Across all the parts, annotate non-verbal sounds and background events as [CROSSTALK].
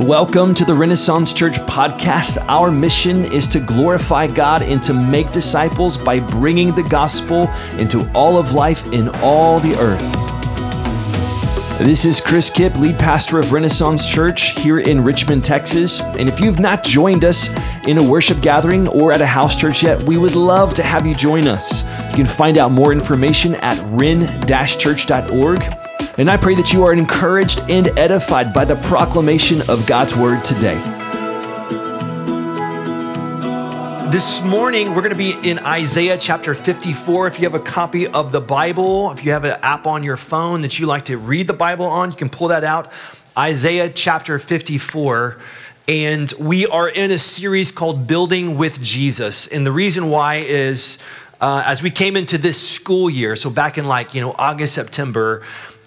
Welcome to the Renaissance Church podcast. Our mission is to glorify God and to make disciples by bringing the gospel into all of life in all the earth. This is Chris Kipp, lead pastor of Renaissance Church here in Richmond, Texas. And if you've not joined us in a worship gathering or at a house church yet, we would love to have you join us. You can find out more information at ren-church.org and I pray that you are encouraged and edified by the proclamation of God's word today. This morning, we're going to be in Isaiah chapter 54. If you have a copy of the Bible, if you have an app on your phone that you like to read the Bible on, you can pull that out. Isaiah chapter 54 and we are in a series called Building with Jesus. And the reason why is uh, as we came into this school year, so back in like, you know, August, September,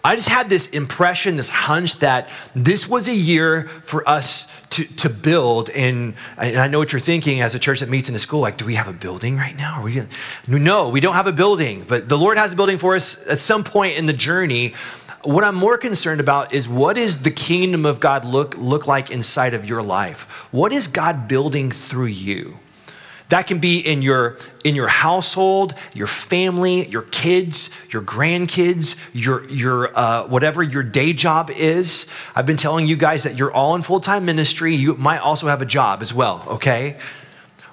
I just had this impression, this hunch that this was a year for us to, to build. And, and I know what you're thinking as a church that meets in a school like, do we have a building right now? Are we no, we don't have a building, but the Lord has a building for us at some point in the journey. What I'm more concerned about is what does the kingdom of God look, look like inside of your life? What is God building through you? That can be in your in your household, your family, your kids, your grandkids, your your uh, whatever your day job is. I've been telling you guys that you're all in full time ministry. You might also have a job as well. Okay,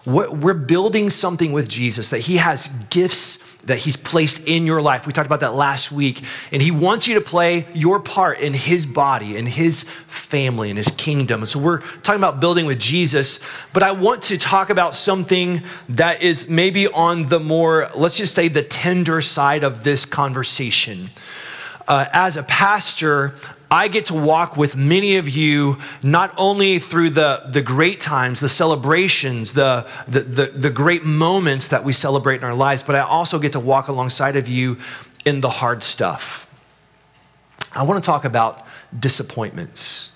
we're building something with Jesus that He has gifts that He's placed in your life. We talked about that last week. And He wants you to play your part in His body, in His family, in His kingdom. So we're talking about building with Jesus. But I want to talk about something that is maybe on the more, let's just say, the tender side of this conversation. Uh, as a pastor, I get to walk with many of you not only through the, the great times, the celebrations, the, the, the, the, great moments that we celebrate in our lives, but I also get to walk alongside of you in the hard stuff. I want to talk about disappointments.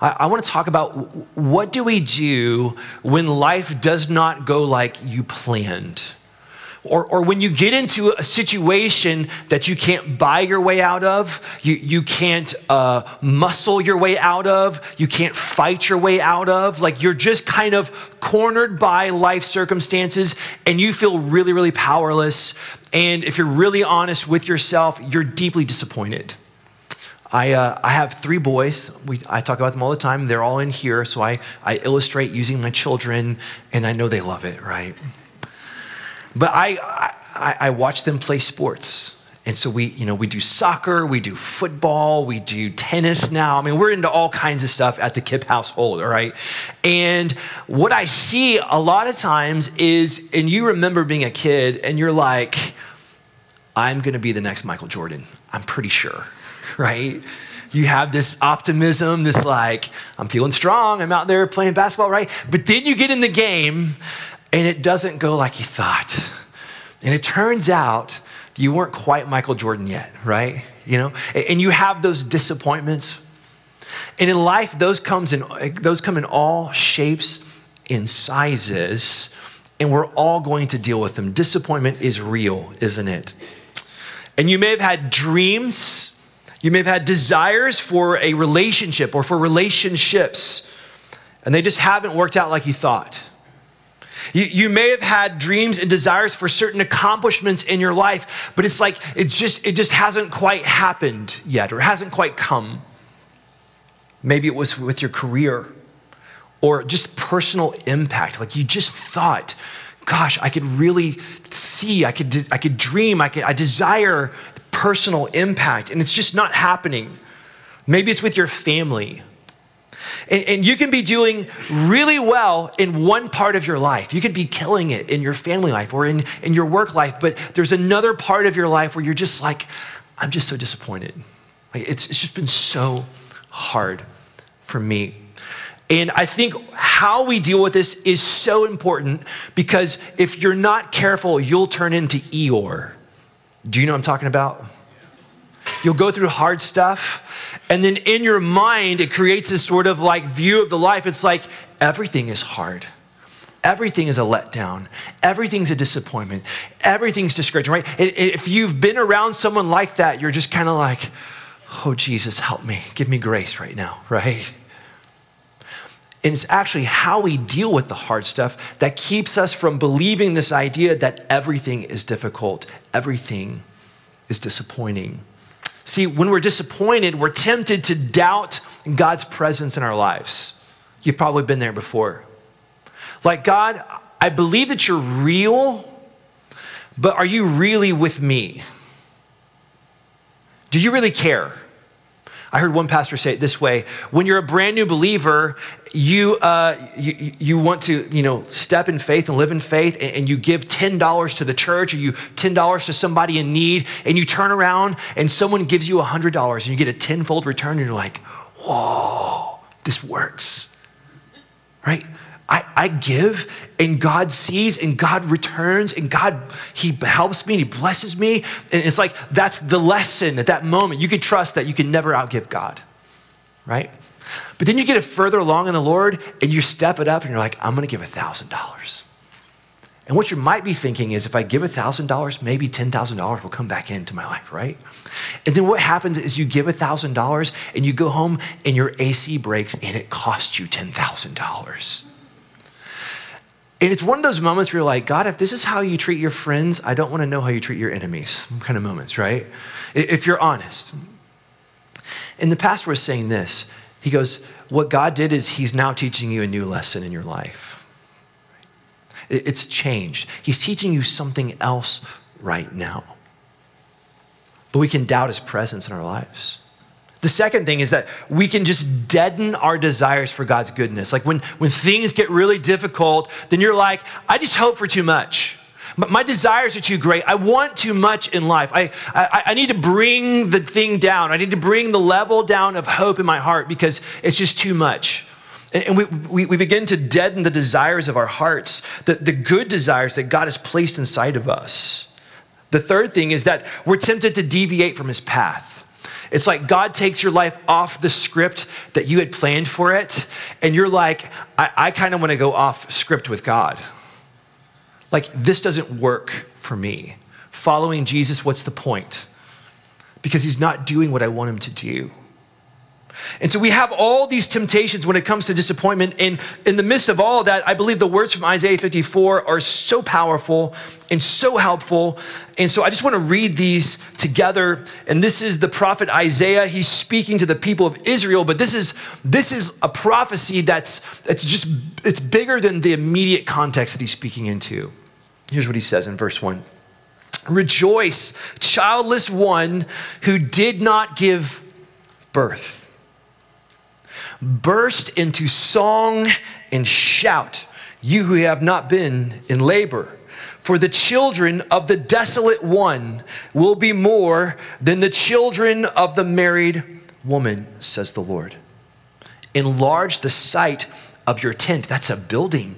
I, I want to talk about what do we do when life does not go like you planned? Or, or when you get into a situation that you can't buy your way out of, you, you can't uh, muscle your way out of, you can't fight your way out of, like you're just kind of cornered by life circumstances and you feel really, really powerless. And if you're really honest with yourself, you're deeply disappointed. I, uh, I have three boys. We, I talk about them all the time. They're all in here, so I, I illustrate using my children, and I know they love it, right? But I, I, I watch them play sports. And so we, you know, we do soccer, we do football, we do tennis now. I mean, we're into all kinds of stuff at the Kipp household, all right? And what I see a lot of times is, and you remember being a kid and you're like, I'm gonna be the next Michael Jordan. I'm pretty sure, [LAUGHS] right? You have this optimism, this like, I'm feeling strong, I'm out there playing basketball, right? But then you get in the game and it doesn't go like you thought. And it turns out you weren't quite Michael Jordan yet, right? You know, and you have those disappointments. And in life, those comes in those come in all shapes and sizes, and we're all going to deal with them. Disappointment is real, isn't it? And you may have had dreams, you may have had desires for a relationship or for relationships, and they just haven't worked out like you thought. You, you may have had dreams and desires for certain accomplishments in your life, but it's like it's just it just hasn't quite happened yet or hasn't quite come. Maybe it was with your career or just personal impact. Like you just thought, gosh, I could really see, I could, I could dream, I, could, I desire personal impact, and it's just not happening. Maybe it's with your family and, and, you can be doing really well in one part of your life. You could be killing it in your family life or in, in your work life, but there's another part of your life where you're just like, I'm just so disappointed. Like it's, it's just been so hard for me. And I think how we deal with this is so important because if you're not careful, you'll turn into Eeyore. Do you know what I'm talking about? You'll go through hard stuff and then in your mind, it creates this sort of like view of the life. It's like everything is hard. Everything is a letdown. Everything's a disappointment. Everything's discouraging, right? If you've been around someone like that, you're just kind of like, oh, Jesus, help me. Give me grace right now, right? And it's actually how we deal with the hard stuff that keeps us from believing this idea that everything is difficult, everything is disappointing. See, when we're disappointed, we're tempted to doubt God's presence in our lives. You've probably been there before. Like, God, I believe that you're real, but are you really with me? Do you really care? I heard one pastor say it this way when you're a brand new believer, you, uh, you, you, want to you know, step in faith and live in faith, and, and you give $10 to the church or you $10 to somebody in need, and you turn around and someone gives you $100 and you get a tenfold return, and you're like, whoa, this works. Right? I, I give and God sees and God returns and God, He helps me and He blesses me. And it's like that's the lesson at that moment. You can trust that you can never outgive God, right? But then you get it further along in the Lord and you step it up and you're like, I'm gonna give a $1,000. And what you might be thinking is if I give $1,000, maybe $10,000 will come back into my life, right? And then what happens is you give $1,000 and you go home and your AC breaks and it costs you $10,000. And it's one of those moments where you're like, God, if this is how you treat your friends, I don't want to know how you treat your enemies. Kind of moments, right? If you're honest. And the pastor was saying this. He goes, What God did is He's now teaching you a new lesson in your life. It's changed. He's teaching you something else right now. But we can doubt His presence in our lives. The second thing is that we can just deaden our desires for God's goodness. Like when, when things get really difficult, then you're like, I just hope for too much. My desires are too great. I want too much in life. I, I, I, need to bring the thing down. I need to bring the level down of hope in my heart because it's just too much. And we, we, we begin to deaden the desires of our hearts, the, the good desires that God has placed inside of us. The third thing is that we're tempted to deviate from his path. It's like God takes your life off the script that you had planned for it, and you're like, I, I kind of want to go off script with God. Like, this doesn't work for me. Following Jesus, what's the point? Because he's not doing what I want him to do. And so we have all these temptations when it comes to disappointment. And in the midst of all of that, I believe the words from Isaiah 54 are so powerful and so helpful. And so I just want to read these together. And this is the prophet Isaiah. He's speaking to the people of Israel, but this is this is a prophecy that's that's just it's bigger than the immediate context that he's speaking into. Here's what he says in verse 1. Rejoice, childless one who did not give birth burst into song and shout, you who have not been in labor. For the children of the desolate one will be more than the children of the married woman, says the Lord. Enlarge the site of your tent. That's a building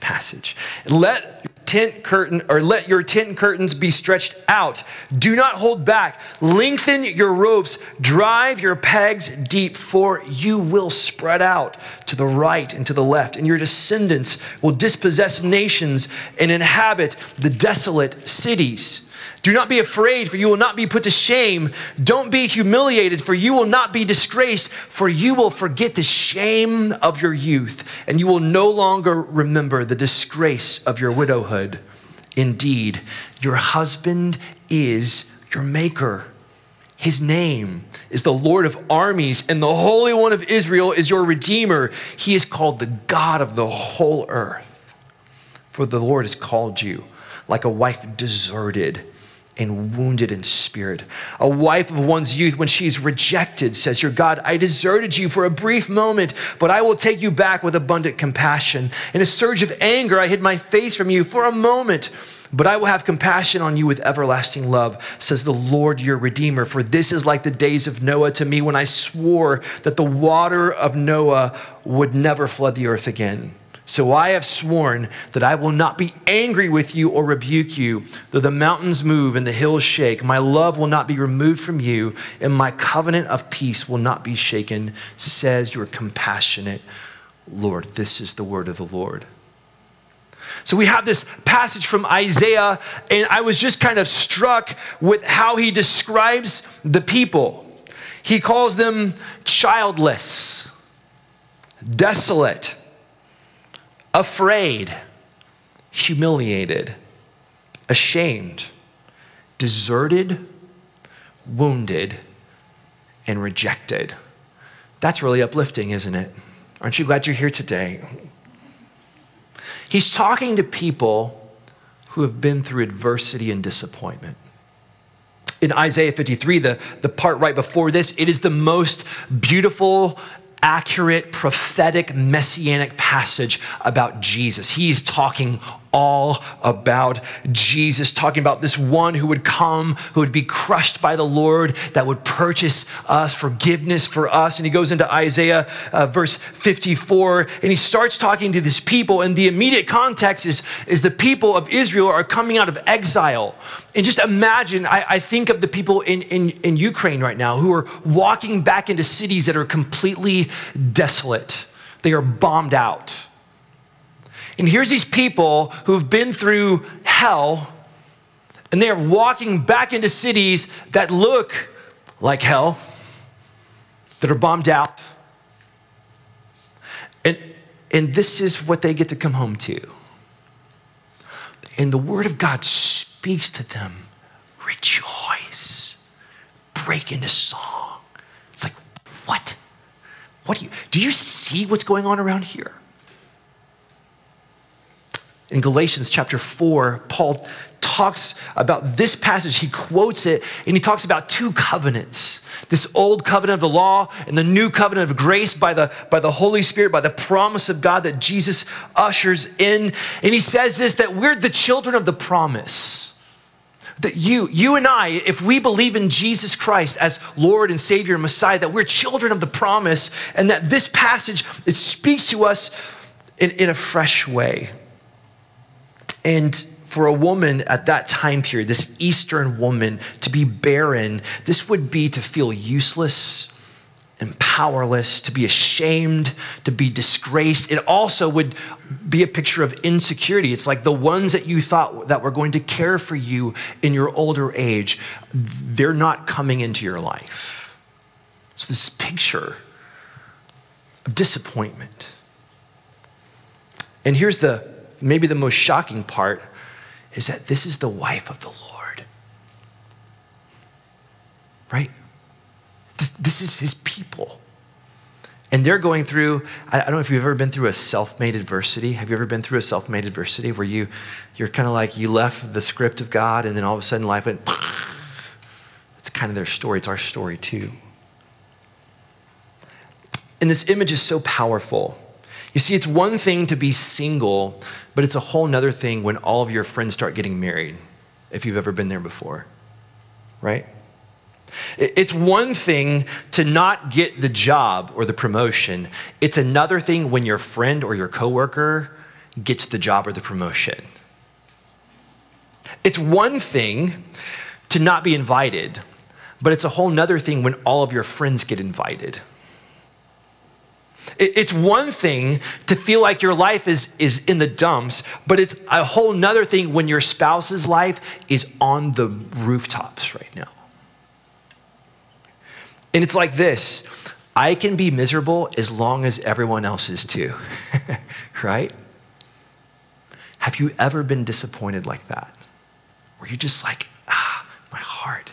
passage. Let tent curtain or let your tent curtains be stretched out. Do not hold back. Lengthen your ropes. Drive your pegs deep, for you will spread out to the right and to the left, and your descendants will dispossess nations and inhabit the desolate cities. Do not be afraid, for you will not be put to shame. Don't be humiliated, for you will not be disgraced, for you will forget the shame of your youth, and you will no longer remember the disgrace of your widowhood. Indeed, your husband is your maker. His name is the Lord of armies, and the Holy One of Israel is your Redeemer. He is called the God of the whole earth. For the Lord has called you like a wife deserted and wounded in spirit. A wife of one's youth, when she's rejected, says, Your God, I deserted you for a brief moment, but I will take you back with abundant compassion. In a surge of anger, I hid my face from you for a moment. But I will have compassion on you with everlasting love, says the Lord your Redeemer. For this is like the days of Noah to me when I swore that the water of Noah would never flood the earth again. So I have sworn that I will not be angry with you or rebuke you, though the mountains move and the hills shake. My love will not be removed from you, and my covenant of peace will not be shaken, says your compassionate Lord. This is the word of the Lord. So we have this passage from Isaiah, and I was just kind of struck with how he describes the people. He calls them childless, desolate afraid, humiliated, ashamed, deserted, wounded, and rejected. That's really uplifting, isn't it? Aren't you glad you're here today? He's talking to people who have been through adversity and disappointment. In Isaiah 53, the, the part right before this, it is the most beautiful accurate, prophetic, messianic passage about Jesus. He's talking all about Jesus, talking about this one who would come, who would be crushed by the Lord, that would purchase us, forgiveness for us. And he goes into Isaiah uh, verse 54, and he starts talking to this people. And the immediate context is, is the people of Israel are coming out of exile. And just imagine, I, I think of the people in, in, in Ukraine right now who are walking back into cities that are completely desolate, they are bombed out. And here's these people who've been through hell, and they are walking back into cities that look like hell, that are bombed out. And, and this is what they get to come home to. And the Word of God speaks to them rejoice, break into song. It's like, what? What do you, do you see what's going on around here? In Galatians chapter 4, Paul talks about this passage. He quotes it and he talks about two covenants this old covenant of the law and the new covenant of grace by the, by the Holy Spirit, by the promise of God that Jesus ushers in. And he says this that we're the children of the promise. That you, you and I, if we believe in Jesus Christ as Lord and Savior and Messiah, that we're children of the promise, and that this passage it speaks to us in, in a fresh way. And for a woman at that time period, this Eastern woman, to be barren, this would be to feel useless and powerless, to be ashamed, to be disgraced. It also would be a picture of insecurity. It's like the ones that you thought that were going to care for you in your older age, they're not coming into your life. So this picture of disappointment. And here's the maybe the most shocking part is that this is the wife of the Lord. Right? This, this is his people. And they're going through, I don't know if you've ever been through a self made adversity. Have you ever been through a self made adversity where you, you're kind of like you left the script of God and then all of a sudden life went, [SNIFFS] it's kind of their story. It's our story too. And this image is so powerful you see, it's one thing to be single, but it's a whole nother thing when all of your friends start getting married, if you've ever been there before, right? It's one thing to not get the job or the promotion. It's another thing when your friend or your coworker gets the job or the promotion. It's one thing to not be invited, but it's a whole nother thing when all of your friends get invited. It's one thing to feel like your life is, is in the dumps, but it's a whole nother thing when your spouse's life is on the rooftops right now. And it's like this I can be miserable as long as everyone else is too, [LAUGHS] right? Have you ever been disappointed like that? Where you're just like, ah, my heart,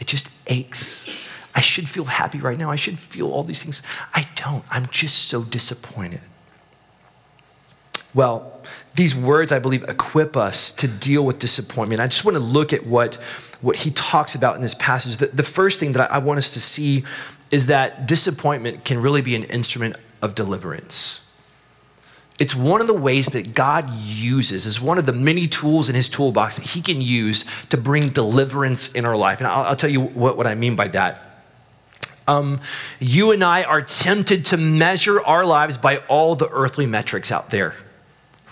it just aches I should feel happy right now. I should feel all these things. I don't. I'm just so disappointed. Well, these words, I believe, equip us to deal with disappointment. I just want to look at what, what he talks about in this passage. The, the first thing that I want us to see is that disappointment can really be an instrument of deliverance. It's one of the ways that God uses, is one of the many tools in his toolbox that he can use to bring deliverance in our life. And I'll, I'll tell you what, what I mean by that um, you and I are tempted to measure our lives by all the earthly metrics out there,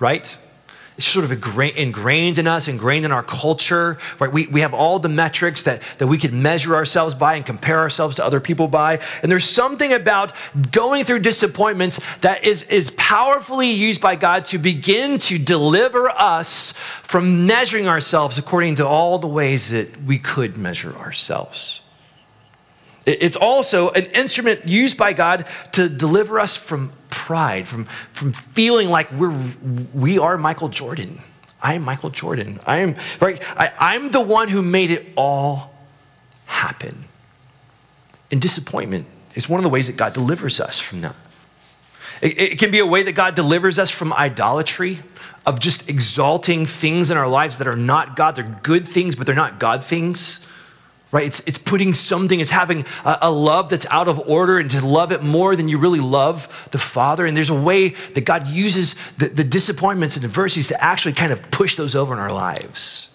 right? It's sort of ingrained in us, ingrained in our culture, right? We, we have all the metrics that, that we could measure ourselves by and compare ourselves to other people by. And there's something about going through disappointments that is, is powerfully used by God to begin to deliver us from measuring ourselves according to all the ways that we could measure ourselves. It's also an instrument used by God to deliver us from pride, from, from feeling like we're, we are Michael Jordan. I am Michael Jordan. I am, right? I, I'm the one who made it all happen. And disappointment is one of the ways that God delivers us from that. It, it can be a way that God delivers us from idolatry, of just exalting things in our lives that are not God. They're good things, but they're not God things right? It's, it's putting something, it's having a, a, love that's out of order and to love it more than you really love the Father. And there's a way that God uses the, the disappointments and adversities to actually kind of push those over in our lives.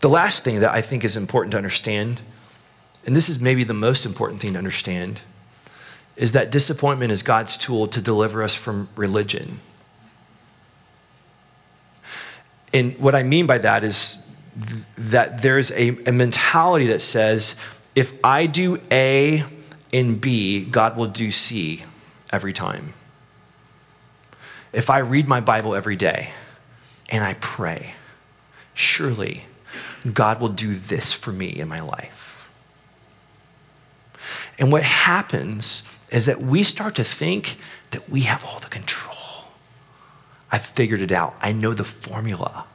The last thing that I think is important to understand, and this is maybe the most important thing to understand, is that disappointment is God's tool to deliver us from religion. And what I mean by that is that there's a, a mentality that says, if I do A and B, God will do C every time. If I read my Bible every day and I pray, surely God will do this for me in my life. And what happens is that we start to think that we have all the control. I've figured it out. I know the formula.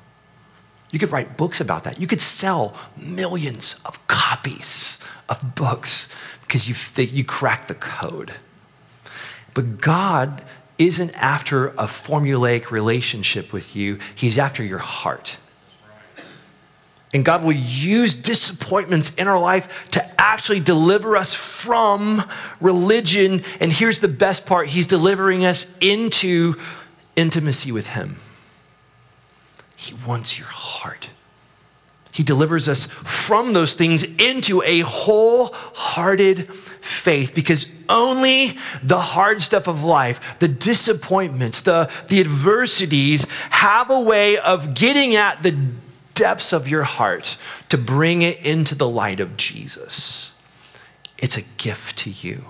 You could write books about that. You could sell millions of copies of books because you think you cracked the code. But God isn't after a formulaic relationship with you, He's after your heart. And God will use disappointments in our life to actually deliver us from religion. And here's the best part He's delivering us into intimacy with Him. He wants your heart. He delivers us from those things into a wholehearted faith because only the hard stuff of life, the disappointments, the, the adversities have a way of getting at the depths of your heart to bring it into the light of Jesus. It's a gift to you.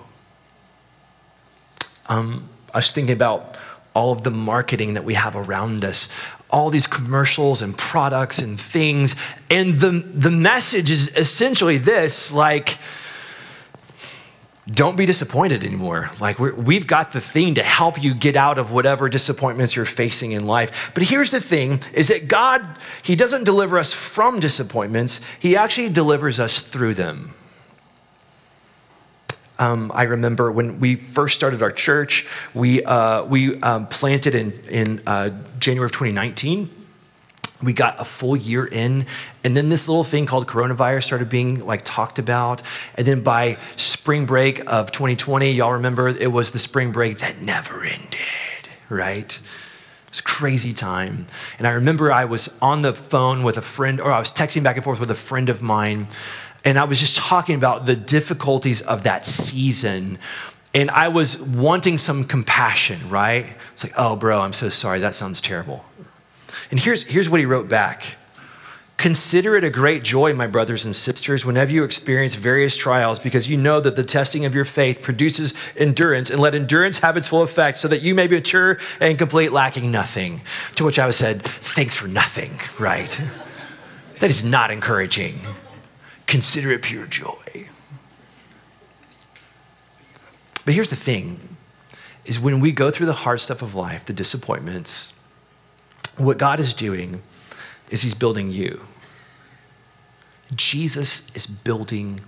Um, I was thinking about all of the marketing that we have around us all these commercials and products and things. And the, the message is essentially this like, don't be disappointed anymore. Like, we have got the thing to help you get out of whatever disappointments you're facing in life. But here's the thing is that God, He doesn't deliver us from disappointments, He actually delivers us through them. Um, I remember when we first started our church, we, uh, we um, planted in, in uh, January of 2019. We got a full year in, and then this little thing called coronavirus started being like talked about. And then by spring break of 2020, y'all remember it was the spring break that never ended, right? It was crazy time. And I remember I was on the phone with a friend, or I was texting back and forth with a friend of mine and I was just talking about the difficulties of that season. And I was wanting some compassion, right? It's like, oh, bro, I'm so sorry. That sounds terrible. And here's, here's what he wrote back Consider it a great joy, my brothers and sisters, whenever you experience various trials, because you know that the testing of your faith produces endurance, and let endurance have its full effect, so that you may be mature and complete, lacking nothing. To which I was said, Thanks for nothing, right? [LAUGHS] That is not encouraging. Consider it pure joy. But here's the thing is when we go through the hard stuff of life, the disappointments, what God is doing is he's building you. Jesus is building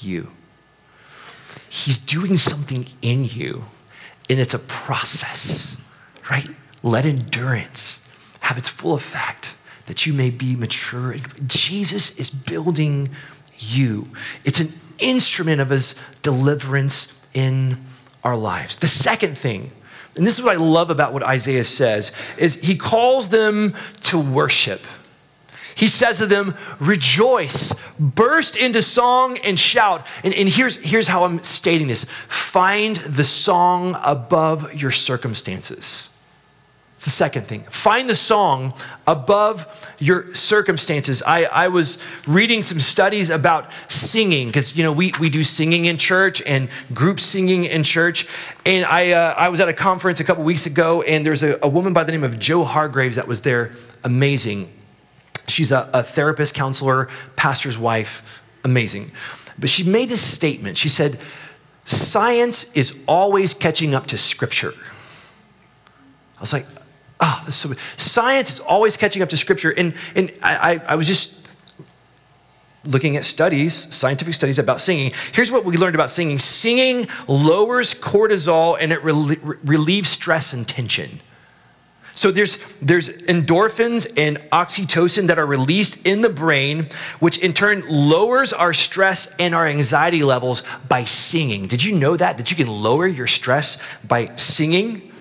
you. He's doing something in you, and it's a process, right? Let endurance have its full effect that you may be mature. Jesus is building you. It's an instrument of his deliverance in our lives. The second thing, and this is what I love about what Isaiah says, is he calls them to worship. He says to them, rejoice, burst into song and shout. And, and, here's, here's how I'm stating this find the song above your circumstances. It's the second thing. Find the song above your circumstances. I, I was reading some studies about singing because you know we, we do singing in church and group singing in church. And I uh, I was at a conference a couple weeks ago, and there's a, a woman by the name of Jo Hargraves that was there. Amazing. She's a, a therapist, counselor, pastor's wife. Amazing. But she made this statement. She said, science is always catching up to scripture. I was like, oh, so science is always catching up to scripture. And, and I, I, was just looking at studies, scientific studies about singing. Here's what we learned about singing singing lowers cortisol and it relieves stress and tension. So there's, there's endorphins and oxytocin that are released in the brain, which in turn lowers our stress and our anxiety levels by singing. Did you know that? That you can lower your stress by singing?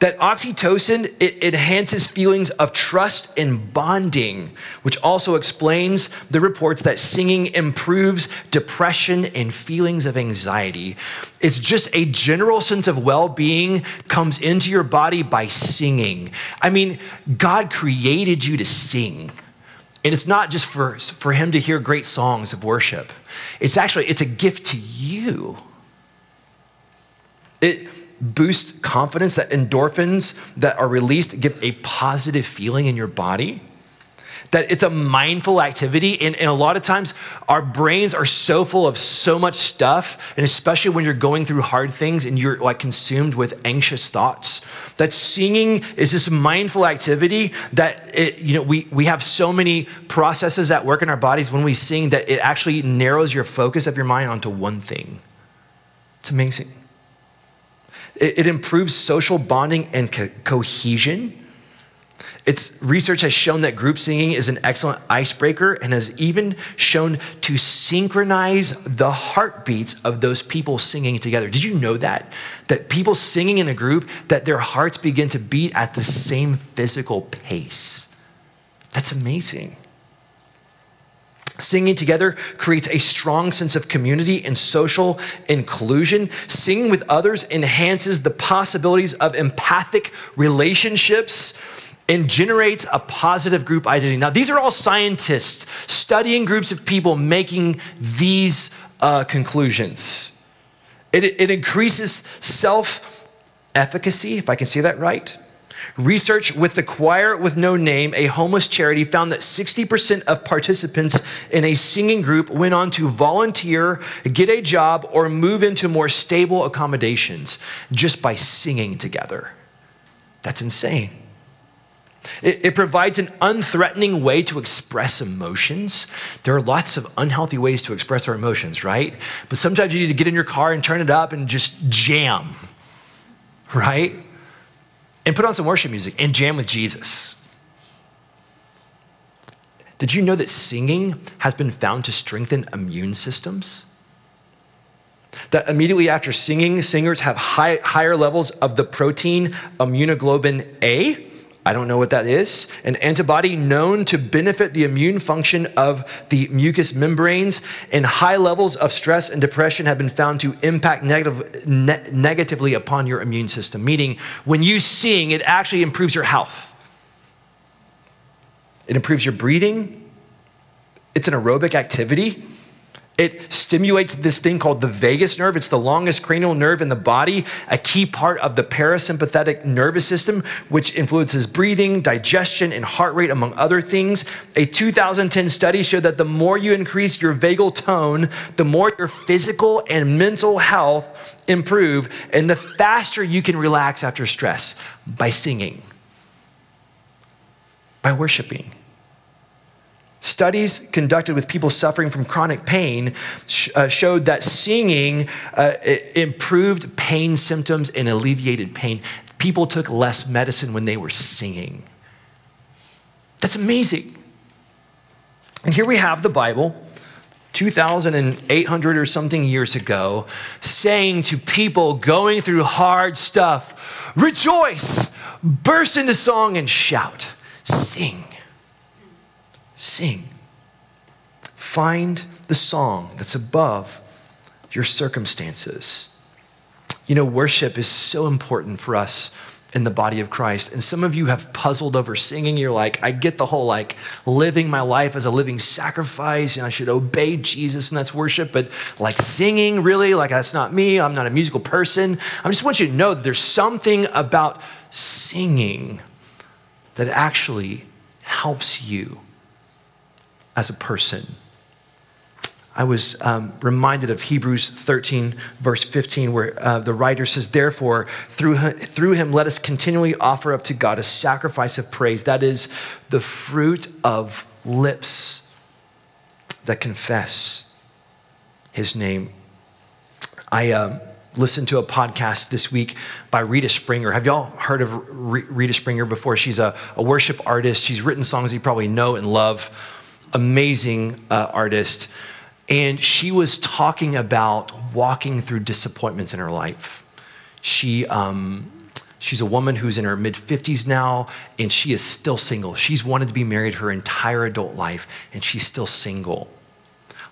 That oxytocin, it enhances feelings of trust and bonding, which also explains the reports that singing improves depression and feelings of anxiety. It's just a general sense of well being comes into your body by singing. I mean, God created you to sing. And it's not just for, for him to hear great songs of worship. It's actually, it's a gift to you. It, boost confidence, that endorphins that are released give a positive feeling in your body. That it's a mindful activity. And, and, a lot of times, our brains are so full of so much stuff, and especially when you're going through hard things and you're like consumed with anxious thoughts, that singing is this mindful activity that, it, you know, we, we have so many processes at work in our bodies when we sing that it actually narrows your focus of your mind onto one thing. It's amazing. It, it improves social bonding and co- cohesion. Its research has shown that group singing is an excellent icebreaker and has even shown to synchronize the heartbeats of those people singing together. Did you know that? That people singing in a group, that their hearts begin to beat at the same physical pace. That's amazing. Singing together creates a strong sense of community and social inclusion. Singing with others enhances the possibilities of empathic relationships and generates a positive group identity. Now, these are all scientists studying groups of people making these uh, conclusions. It, it increases self efficacy, if I can say that right Research with the Choir with No Name, a homeless charity, found that 60% of participants in a singing group went on to volunteer, get a job, or move into more stable accommodations just by singing together. That's insane. It, it, provides an unthreatening way to express emotions. There are lots of unhealthy ways to express our emotions, right? But sometimes you need to get in your car and turn it up and just jam, [LAUGHS] right? And put on some worship music and jam with Jesus. Did you know that singing has been found to strengthen immune systems? That immediately after singing, singers have high, higher levels of the protein immunoglobulin A, I don't know what that is. An antibody known to benefit the immune function of the mucous membranes, and high levels of stress and depression have been found to impact negative, ne- negatively upon your immune system. Meaning, when you sing, it actually improves your health, it improves your breathing, it's an aerobic activity. It stimulates this thing called the vagus nerve. It's the longest cranial nerve in the body, a key part of the parasympathetic nervous system, which influences breathing, digestion, and heart rate, among other things. A 2010 study showed that the more you increase your vagal tone, the more your physical and mental health improve, and the faster you can relax after stress by singing, by worshiping. Studies conducted with people suffering from chronic pain sh- uh, showed that singing uh, improved pain symptoms and alleviated pain. People took less medicine when they were singing. That's amazing. And here we have the Bible, 2,800 or something years ago, saying to people going through hard stuff, rejoice, burst into song and shout, sing sing. Find the song that's above your circumstances. You know, worship is so important for us in the body of Christ. And some of you have puzzled over singing. You're like, I get the whole like living my life as a living sacrifice and I should obey Jesus and that's worship. But like singing, really, like that's not me. I'm not a musical person. I just want you to know that there's something about singing that actually helps you as a person. I was um, reminded of Hebrews 13, verse 15, where uh, the writer says, Therefore, through, through him, let us continually offer up to God a sacrifice of praise. That is the fruit of lips that confess his name. I um, listened to a podcast this week by Rita Springer. Have y'all heard of Rita Springer before? She's a, a worship artist. She's written songs you probably know and love. Amazing uh, artist. And she was talking about walking through disappointments in her life. She, um, she's a woman who's in her mid 50s now, and she is still single. She's wanted to be married her entire adult life, and she's still single.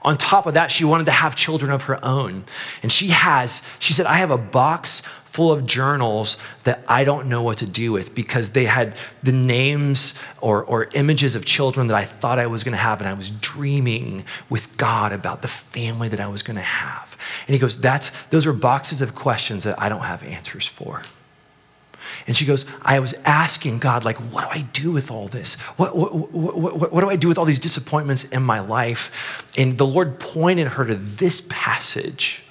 On top of that, she wanted to have children of her own. And she has, she said, I have a box full of journals that I don't know what to do with because they had the names or, or images of children that I thought I was going to have. And I was dreaming with God about the family that I was going to have. And he goes, That's, those are boxes of questions that I don't have answers for. And she goes, I was asking God, like, what do I do with all this? What, what, what, what, do I do with all these disappointments in my life? And the Lord pointed her to this passage.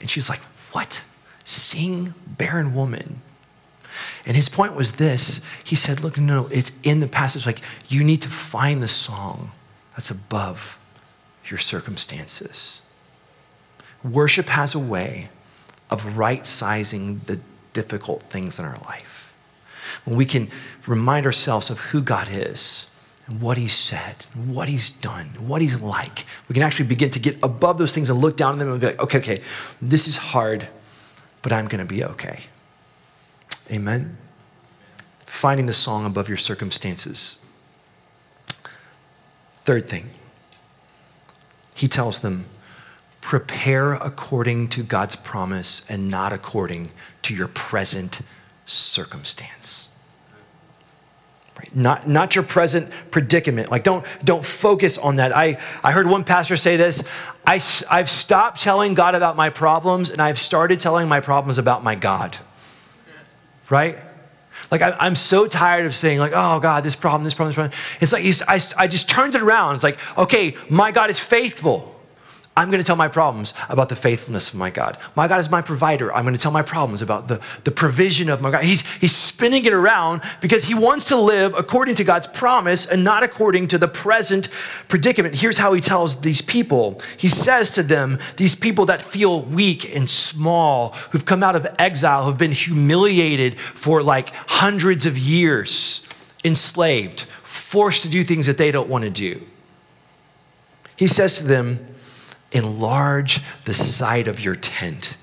And she's like, What? Sing, barren woman. And his point was this He said, Look, no, it's in the passage. Like, you need to find the song that's above your circumstances. Worship has a way of right sizing the difficult things in our life. When we can remind ourselves of who God is and what He's said, and what He's done, and what He's like, we can actually begin to get above those things and look down at them and be like, okay, okay, this is hard, but I'm going to be okay. Amen. Finding the song above your circumstances. Third thing, he tells them, prepare according to God's promise and not according to your present circumstance. Right? Not, not your present predicament. Like, don't, don't focus on that. I, I heard one pastor say this I, I've stopped telling God about my problems and I've started telling my problems about my God. Right? Like, I, am so tired of saying, like, oh, God, this problem, this problem, this problem. It's like, I, I just turned it around. It's like, okay, my God is faithful. I'm going to tell my problems about the faithfulness of my God. My God is my provider. I'm going to tell my problems about the, the provision of my God. He's, he's spinning it around because he wants to live according to God's promise and not according to the present predicament. Here's how he tells these people He says to them, these people that feel weak and small, who've come out of exile, who've been humiliated for like hundreds of years, enslaved, forced to do things that they don't want to do. He says to them, enlarge the side of your tent.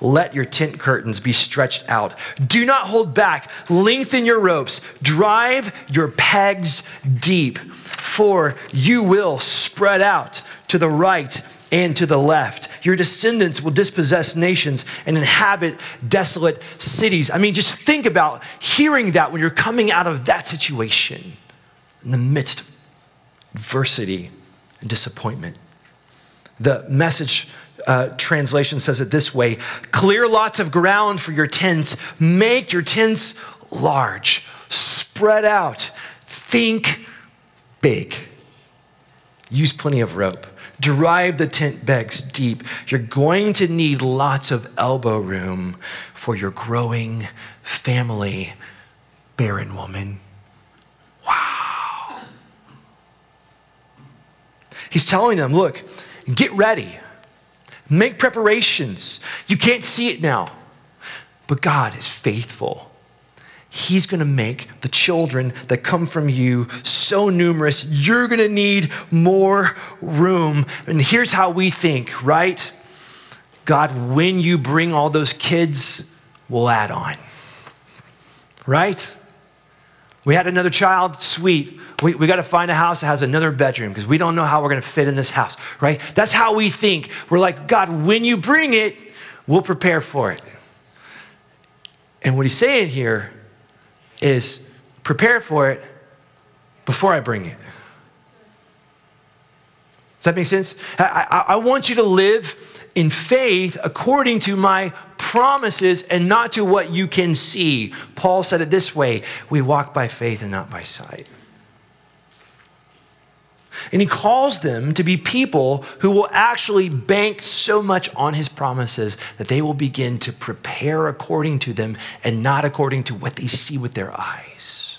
Let your tent curtains be stretched out. Do not hold back. Lengthen your ropes. Drive your pegs deep, for you will spread out to the right and to the left. Your descendants will dispossess nations and inhabit desolate cities. I mean, just think about hearing that when you're coming out of that situation in the midst of adversity and disappointment. The message uh, translation says it this way clear lots of ground for your tents, make your tents large, spread out, think big. Use plenty of rope. Drive the tent pegs deep. You're going to need lots of elbow room for your growing family, barren woman. Wow. He's telling them, look, Get ready. Make preparations. You can't see it now, but God is faithful. He's going to make the children that come from you so numerous, you're going to need more room. And here's how we think, right? God, when you bring all those kids, we'll add on. Right? We had another child, sweet. We, we got to find a house that has another bedroom because we don't know how we're going to fit in this house, right? That's how we think. We're like, God, when you bring it, we'll prepare for it. And what he's saying here is prepare for it before I bring it. Does that make sense? I, I, I want you to live in faith according to my promises and not to what you can see. Paul said it this way we walk by faith and not by sight. And he calls them to be people who will actually bank so much on his promises that they will begin to prepare according to them and not according to what they see with their eyes.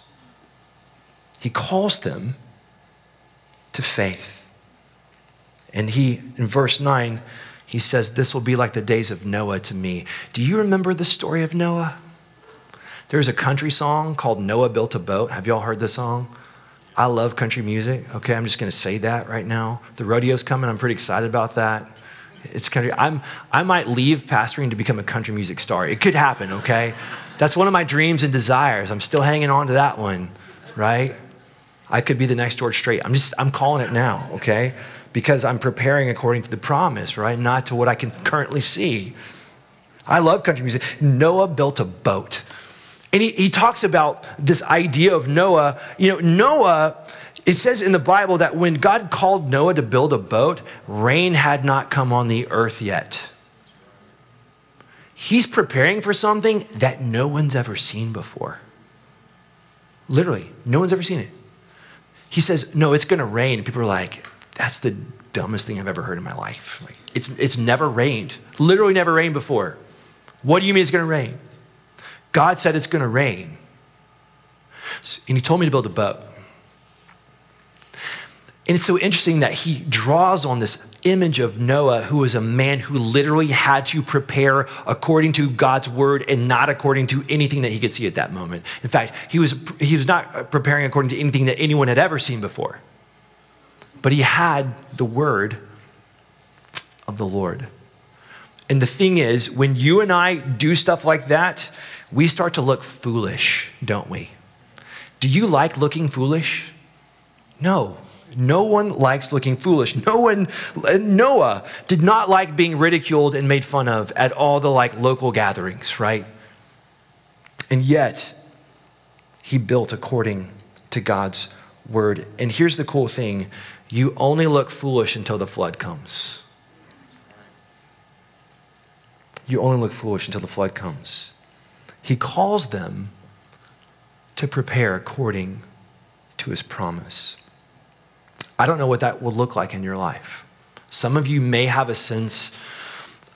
He calls them to faith. And he, in verse 9, he says, This will be like the days of Noah to me. Do you remember the story of Noah? There's a country song called Noah Built a Boat. Have y'all heard the song? I love country music. Okay, I'm just going to say that right now. The rodeo's coming. I'm pretty excited about that. It's country. I'm, I might leave pastoring to become a country music star. It could happen, okay? That's one of my dreams and desires. I'm still hanging on to that one, right? I could be the next George Strait. I'm just, I'm calling it now, okay? Because I'm preparing according to the promise, right? Not to what I can currently see. I love country music. Noah built a boat. And he, he talks about this idea of Noah. You know, Noah, it says in the Bible that when God called Noah to build a boat, rain had not come on the earth yet. He's preparing for something that no one's ever seen before. Literally, no one's ever seen it. He says, No, it's gonna rain. And people are like, That's the dumbest thing I've ever heard in my life. Like, it's, it's never rained, literally never rained before. What do you mean it's gonna rain? God said it's going to rain. And he told me to build a boat. And it's so interesting that he draws on this image of Noah, who was a man who literally had to prepare according to God's word and not according to anything that he could see at that moment. In fact, he was, he was not preparing according to anything that anyone had ever seen before. But he had the word of the Lord. And the thing is, when you and I do stuff like that, we start to look foolish, don't we? Do you like looking foolish? No. No one likes looking foolish. No one, Noah did not like being ridiculed and made fun of at all the like local gatherings, right? And yet, he built according to God's word. And here's the cool thing you only look foolish until the flood comes. You only look foolish until the flood comes. He calls them to prepare according to his promise. I don't know what that will look like in your life. Some of you may have a sense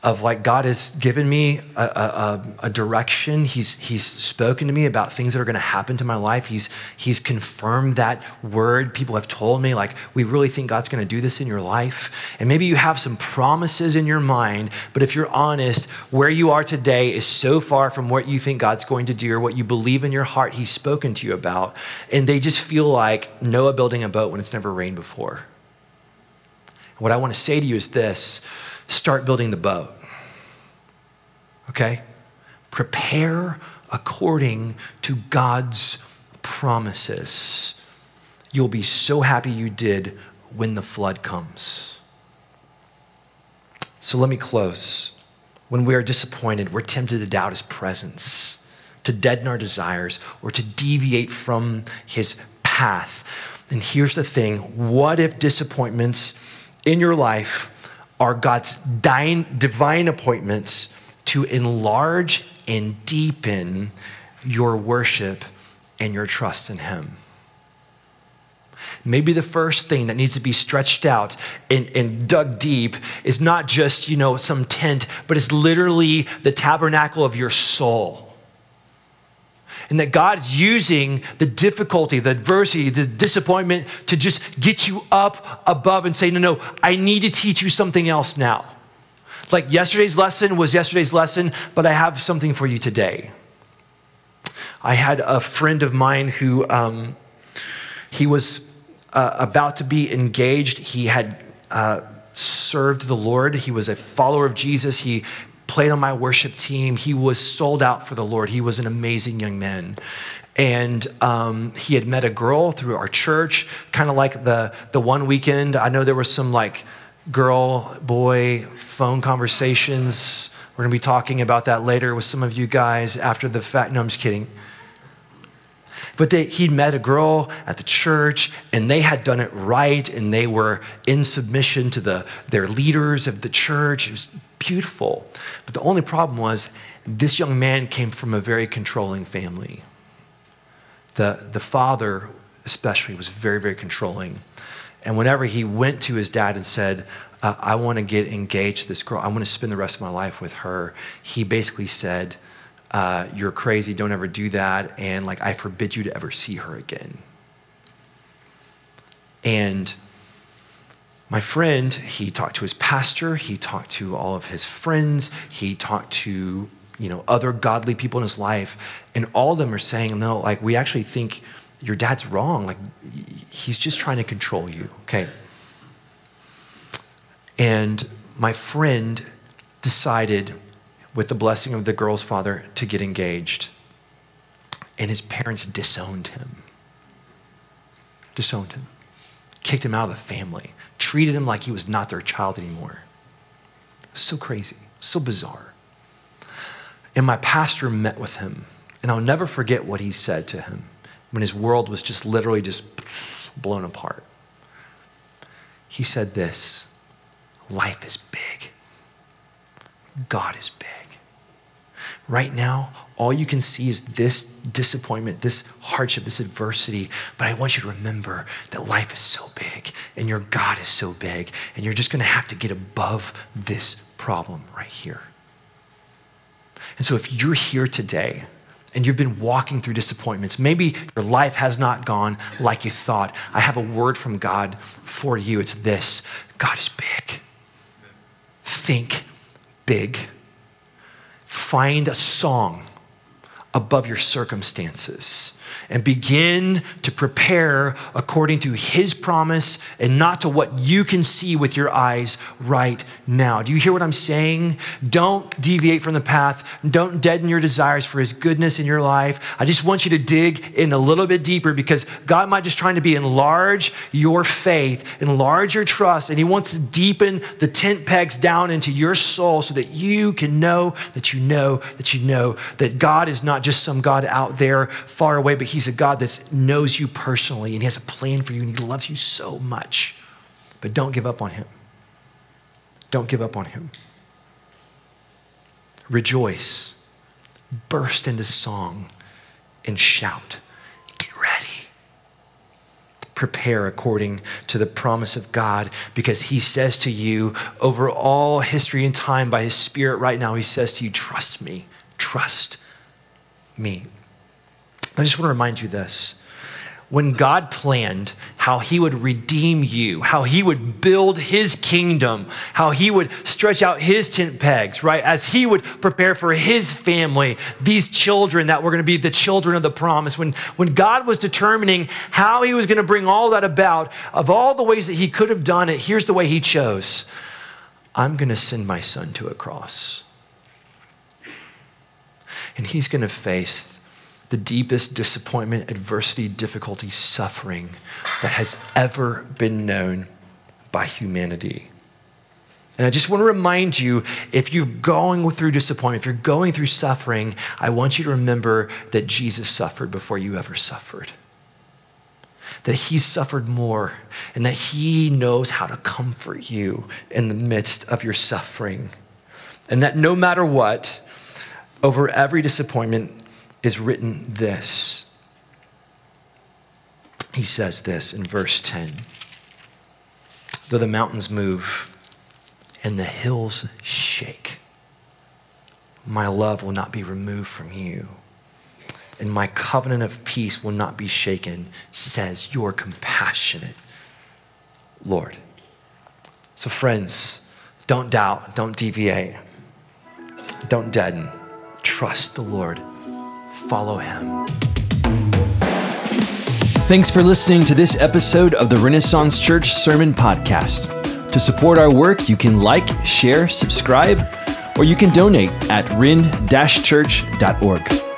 of like God has given me a, a, a, direction. He's, he's spoken to me about things that are going to happen to my life. He's, he's confirmed that word. People have told me, like, we really think God's going to do this in your life. And maybe you have some promises in your mind, but if you're honest, where you are today is so far from what you think God's going to do or what you believe in your heart He's spoken to you about. And they just feel like Noah building a boat when it's never rained before. What I want to say to you is this start building the boat. Okay? Prepare according to God's promises. You'll be so happy you did when the flood comes. So let me close. When we are disappointed, we're tempted to doubt his presence, to deaden our desires, or to deviate from his path. And here's the thing what if disappointments in your life are God's divine appointments to enlarge and deepen your worship and your trust in Him. Maybe the first thing that needs to be stretched out and, and, dug deep is not just, you know, some tent, but it's literally the tabernacle of your soul and that God's using the difficulty, the adversity, the disappointment to just get you up above and say, no, no, I need to teach you something else now. Like yesterday's lesson was yesterday's lesson, but I have something for you today. I had a friend of mine who um, he was uh, about to be engaged. He had uh, served the Lord. He was a follower of Jesus. He played on my worship team. He was sold out for the Lord. He was an amazing young man. And um, he had met a girl through our church, kind of like the, the one weekend. I know there was some like girl, boy phone conversations. We're going to be talking about that later with some of you guys after the fact. No, I'm just kidding. But they, he'd met a girl at the church, and they had done it right, and they were in submission to the, their leaders of the church. It was beautiful. But the only problem was this young man came from a very controlling family. The, the father, especially, was very, very controlling. And whenever he went to his dad and said, uh, I want to get engaged to this girl, I want to spend the rest of my life with her, he basically said, uh, You're crazy, don't ever do that. And like, I forbid you to ever see her again. And my friend, he talked to his pastor, he talked to all of his friends, he talked to you know other godly people in his life, and all of them are saying, no, like we actually think your dad's wrong. Like he's just trying to control you. Okay. And my friend decided, with the blessing of the girl's father, to get engaged. And his parents disowned him. Disowned him. Kicked him out of the family treated him like he was not their child anymore. So crazy, so bizarre. And my pastor met with him, and I'll never forget what he said to him when his world was just literally just blown apart. He said this Life is big, God is big. Right now, all you can see is this disappointment, this hardship, this adversity. But I want you to remember that life is so big and your God is so big, and you're just gonna have to get above this problem right here. And so, if you're here today, and you've been walking through disappointments. Maybe your life has not gone like you thought. I have a word from God for you. It's this God is big. Think big. Find a song above your circumstances and begin to prepare according to his promise and not to what you can see with your eyes right now. Do you hear what I'm saying? Don't deviate from the path. Don't deaden your desires for his goodness in your life. I just want you to dig in a little bit deeper because God might just trying to be enlarge your faith, enlarge your trust, and he wants to deepen the tent pegs down into your soul so that you can know that you know that you know that God is not just some God out there far away, but he's a God that knows you personally and He has a plan for you and He loves you so much. But don't give up on Him. Don't give up on Him. Rejoice, burst into song, and shout. Get ready. Prepare according to the promise of God because He says to you over all history and time by His Spirit right now, He says to you, Trust me, trust me. I just want to remind you this. When God planned how he would redeem you, how he would build his kingdom, how he would stretch out his tent pegs, right? As he would prepare for his family, these children that were going to be the children of the promise. When, when God was determining how he was going to bring all that about, of all the ways that he could have done it, here's the way he chose I'm going to send my son to a cross. And he's going to face the deepest disappointment, adversity, difficulty, suffering that has ever been known by humanity. And I just want to remind you if you're going through disappointment, if you're going through suffering, I want you to remember that Jesus suffered before you ever suffered. That he suffered more and that he knows how to comfort you in the midst of your suffering. And that no matter what, over every disappointment, is written this. He says this in verse 10 Though the mountains move and the hills shake, my love will not be removed from you, and my covenant of peace will not be shaken, says your compassionate Lord. So, friends, don't doubt, don't deviate, don't deaden. Trust the Lord follow him. Thanks for listening to this episode of the Renaissance Church Sermon Podcast. To support our work, you can like, share, subscribe, or you can donate at ren-church.org.